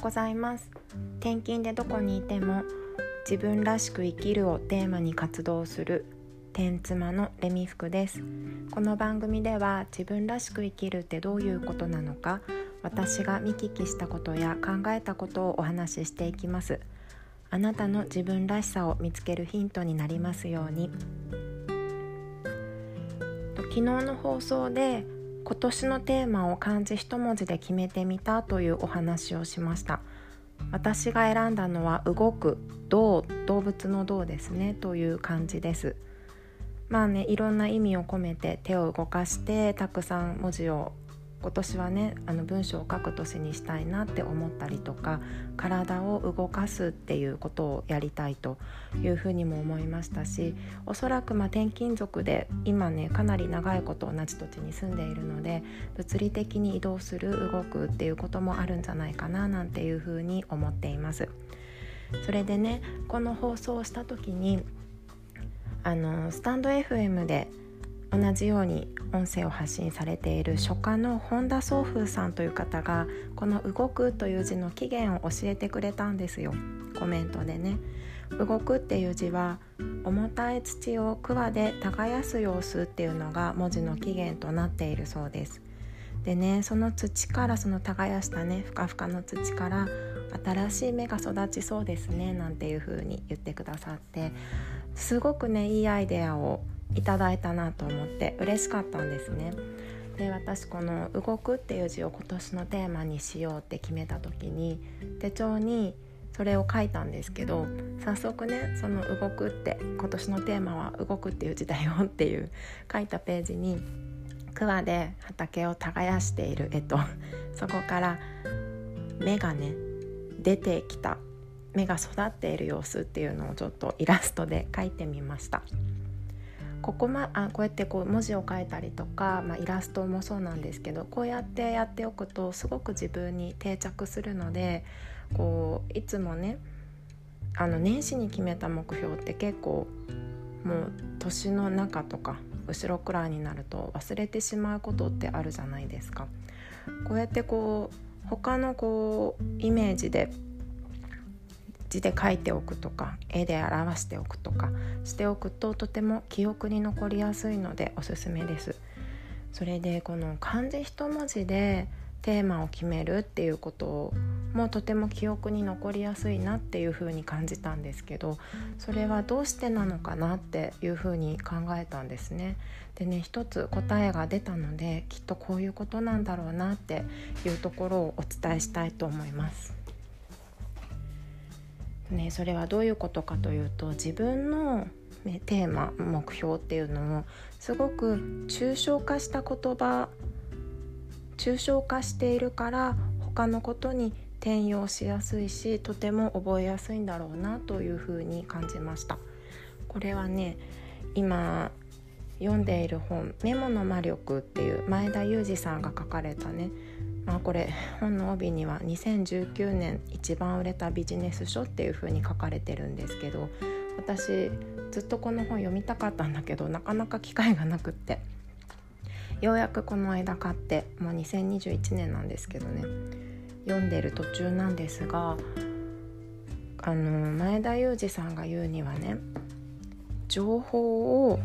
ございます。転勤でどこにいても自分らしく生きるをテーマに活動する天妻のレミフクです。この番組では自分らしく生きるってどういうことなのか私が見聞きしたことや考えたことをお話ししていきます。あなたの自分らしさを見つけるヒントになりますように。昨日の放送で今年のテーマを漢字一文字で決めてみたというお話をしました。私が選んだのは動く動動物の動ですねという漢字です。まあねいろんな意味を込めて手を動かしてたくさん文字を今年はねあの文章を書く年にしたいなって思ったりとか体を動かすっていうことをやりたいというふうにも思いましたしおそらくまあ転勤族で今ねかなり長いこと同じ土地に住んでいるので物理的に移動する動くっていうこともあるんじゃないかななんていうふうに思っています。それでねこの放送をした時にあのスタンド FM で同じように音声を発信されている書家の本田宗風さんという方がこの「動く」という字の起源を教えてくれたんですよコメントでね。動くっていう字は重たい土を桑で耕す様子っていうのが文字の起源となっているそうです。でねその土からその耕したねふかふかの土から新しい芽が育ちそうですねなんていう風に言ってくださってすごくねいいアイデアをいただいたなと思って嬉しかったんですね。で私この「動く」っていう字を今年のテーマにしようって決めた時に手帳にそれを書いたんですけど早速ねその「動く」って今年のテーマは「動く」っていう字だよっていう書いたページに桑で畑を耕している絵とそこから芽がね出てきた芽が育っている様子っていうのをちょっとイラストで描いてみました。ここまあこうやってこう文字を書いたりとか、まあ、イラストもそうなんですけどこうやってやっておくとすごく自分に定着するのでこういつもねあの年始に決めた目標って結構もう年の中とか後ろくらいになると忘れてしまうことってあるじゃないですか。こうやってこう他のこうイメージで字で書いておくとか絵で表しておくとかしておくととても記憶に残りやすいのでおすすめです。それでこの漢字一文字でテーマを決めるっていうこともとても記憶に残りやすいなっていうふうに感じたんですけどそれはどうしてなのかなっていうふうに考えたんですね。でね一つ答えが出たのできっとこういうことなんだろうなっていうところをお伝えしたいと思います。ね、それはどういうことかというと自分の、ね、テーマ目標っていうのをすごく抽象化した言葉抽象化しているから他のことに転用しやすいしとても覚えやすいんだろうなというふうに感じました。これはね今読んでいる本「メモの魔力」っていう前田裕二さんが書かれたね。まあ、これ本の帯には2019年一番売れたビジネス書っていう風に書かれてるんですけど私ずっとこの本読みたかったんだけどなかなか機会がなくって。ようやくこの間買ってもう2021年なんですけどね。読んでる途中なんですがあの前田裕二さんが言うにはね情報を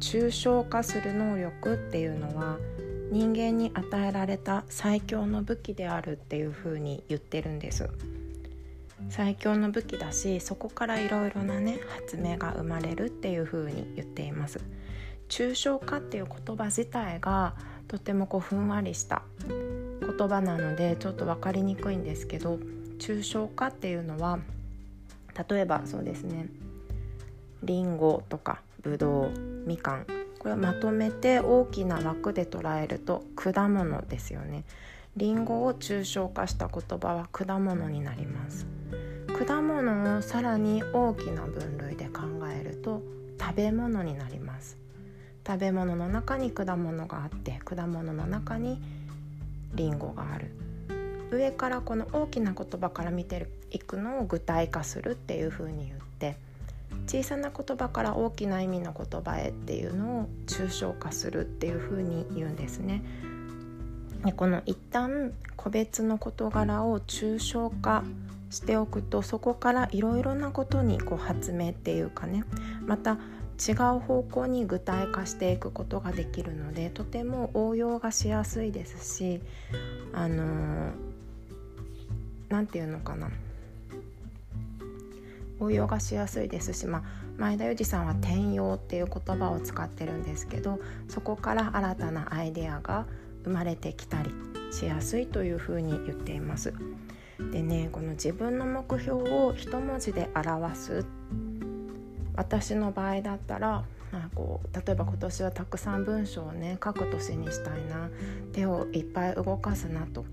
抽象化する能力っていうのは人間に与えられた最強の武器であるっていう風に言ってるんです。最強の武器だしそこからいろいろなね発明が生まれるっていう風に言っています。抽象化っていう言葉自体がとてもこうふんわりした言葉なのでちょっと分かりにくいんですけど抽象化っていうのは例えばそうですねりんごとかぶどうみかん。これをまとめて大きな枠で捉えると果物ですよね。りんごを抽象化した言葉は果物になります。果物をさらに大きな分類で考えると食べ物になります。食べ物の中に果物があって果物の中にりんごがある。上からこの大きな言葉から見ていくのを具体化するっていうふうに言って小さな言葉から大きな意味の言葉へっていうのを抽象化するっていうふに言うんですね。でこの一旦個別の事柄を抽象化しておくとそこからいろいろなことにこう発明っていうかねまた違う方向に具体化していくことができるのでとても応用がしやすいですしあの何、て言うのかな応用がしやすいですし、まあ、前田裕二さんは転用っていう言葉を使ってるんですけどそこから新たなアイデアが生まれてきたりしやすいというふうに言っています。でねこの自分の目標を一文字で表す私の場合だったらまあ、こう例えば今年はたくさん文章をね書く年にしたいな手をいっぱい動かすなと、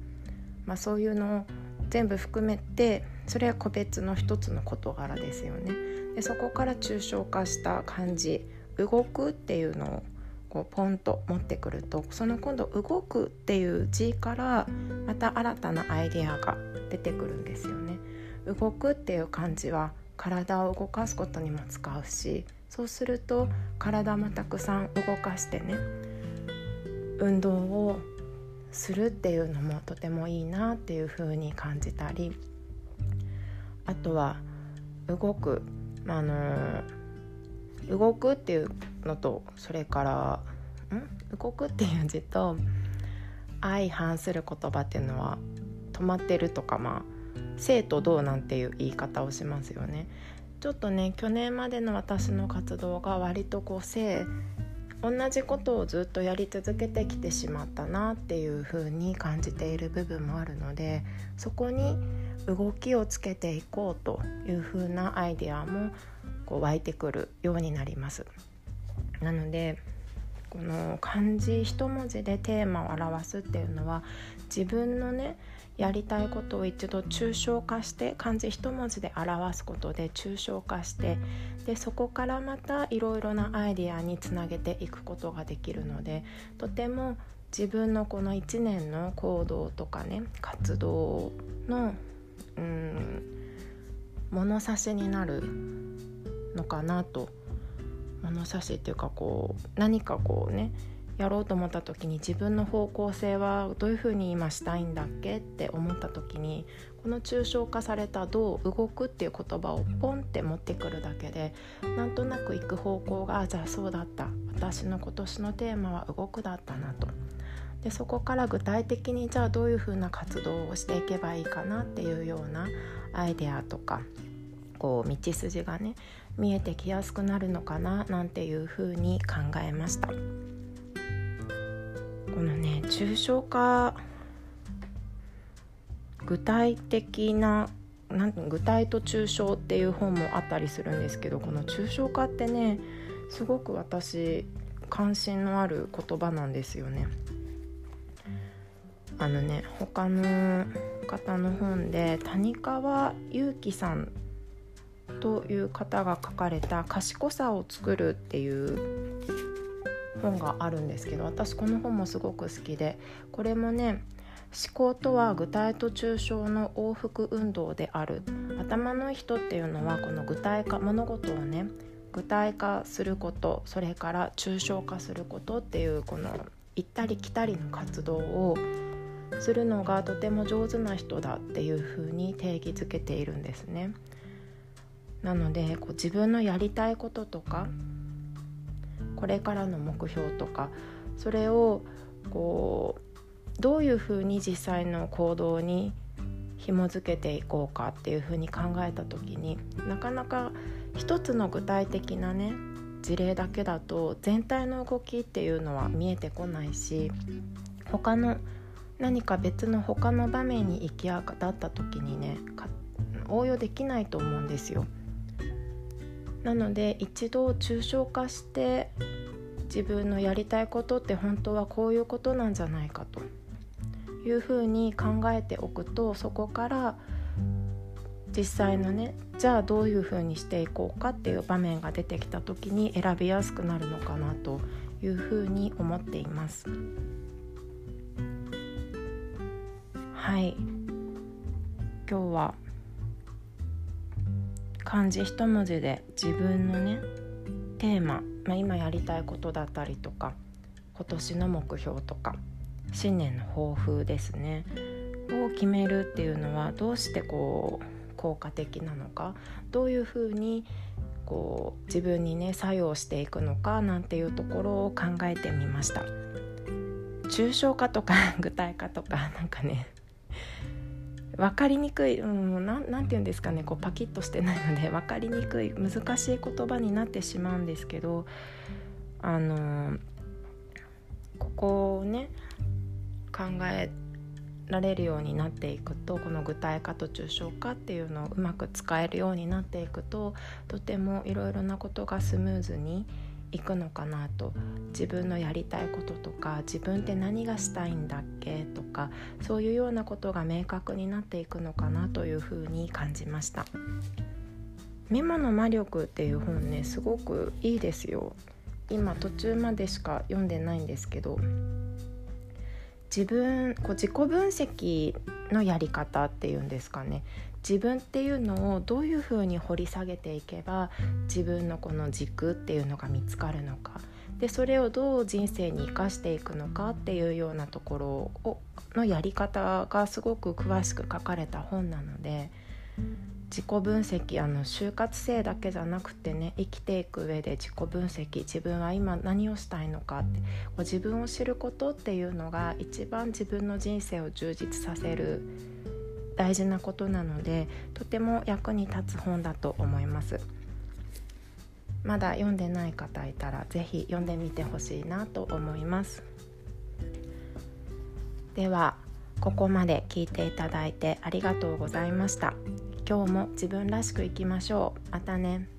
まあ、そういうのを全部含めてそれは個別の一つの事柄ですよね。でそこから抽象化した感じ動くっていうのをこうポンと持ってくるとその今度動くっていう字からまた新たなアイデアが出てくるんですよね。動くっていう漢字は体を動かすことにも使うしそうすると体もたくさん動かしてね運動をするっていうのもとてもいいなっていうふうに感じたりあとは動く、あの動くっていうのとそれからん？動くっていう字と相反する言葉っていうのは止まってるとかまあ生と動なんていう言い方をしますよね。ちょっとね去年までの私の活動が割とこう性同じことをずっとやり続けてきてしまったなっていう風に感じている部分もあるのでそこに動きをつけていこうという風なアイデアもこう湧いてくるようになります。なのでこの漢字一文字でテーマを表すっていうのは自分のねやりたいことを一度抽象化して漢字一文字で表すことで抽象化してでそこからまたいろいろなアイデアにつなげていくことができるのでとても自分のこの1年の行動とかね活動のうん物差しになるのかなと物差しっていうかこう何かこうねやろうと思った時に自分の方向性はどういうふうに今したいんだっけって思った時にこの抽象化された「どう動く」っていう言葉をポンって持ってくるだけでなんとなく行く方向がじゃあそうだった私の今年のテーマは「動く」だったなと。でそこから具体的にじゃあどういうふうな活動をしていけばいいかなっていうようなアイデアとかこう道筋がね見えてきやすくなるのかななんていうふうに考えました。このね抽象化具体的ななん具体と抽象っていう本もあったりするんですけどこの抽象化ってねすごく私関心のある言葉なんですよね。あのね他の方の本で谷川祐希さんという方が書かれた「賢さを作る」っていう本があるんですけど私この本もすごく好きでこれもね思考とは具体と抽象の往復運動である頭のいい人っていうのはこの具体化物事をね具体化することそれから抽象化することっていうこの行ったり来たりの活動をするのがとても上手な人だっていうふうに定義づけているんですね。なのでこう自分のやりたいこととかこれからの目標とかそれをこうどういうふうに実際の行動に紐づけていこうかっていうふうに考えた時になかなか一つの具体的なね事例だけだと全体の動きっていうのは見えてこないし他の何か別の他の場面に行き当たった時にね応用できないと思うんですよ。なので一度抽象化して自分のやりたいことって本当はこういうことなんじゃないかというふうに考えておくとそこから実際のねじゃあどういうふうにしていこうかっていう場面が出てきた時に選びやすくなるのかなというふうに思っています。はい今日は漢字一文字で自分のねテーマ、まあ、今やりたいことだったりとか今年の目標とか新年の抱負ですね。を決めるっていうのはどうしてこう効果的なのかどういうふうにこう自分にね作用していくのかなんていうところを考えてみました。抽象化とか具体化とかなんかね分かりにくい、うん、なて言うんですかねこうパキッとしてないので分かりにくい難しい言葉になってしまうんですけどあのここをね考えられるようになっていくとこの具体化と抽象化っていうのをうまく使えるようになっていくととてもいろいろなことがスムーズにいくのかなと。自分のやりたいこととか自分って何がしたいんだっけとかそういうようなことが明確になっていくのかなというふうに感じました「メモの魔力」っていう本ねすごくいいですよ。今途中までしか読んでないんですけど自分こう自己分析のやり方っていうんですかね。自分っていうのをどういうふうに掘り下げていけば自分のこの軸っていうのが見つかるのか。でそれをどう人生に生かしていくのかっていうようなところをのやり方がすごく詳しく書かれた本なので自己分析あの就活生だけじゃなくてね生きていく上で自己分析自分は今何をしたいのかって自分を知ることっていうのが一番自分の人生を充実させる大事なことなのでとても役に立つ本だと思います。まだ読んでない方いたら是非読んでみてほしいなと思います。ではここまで聞いていただいてありがとうございました。今日も自分らしくいきましょう。またね。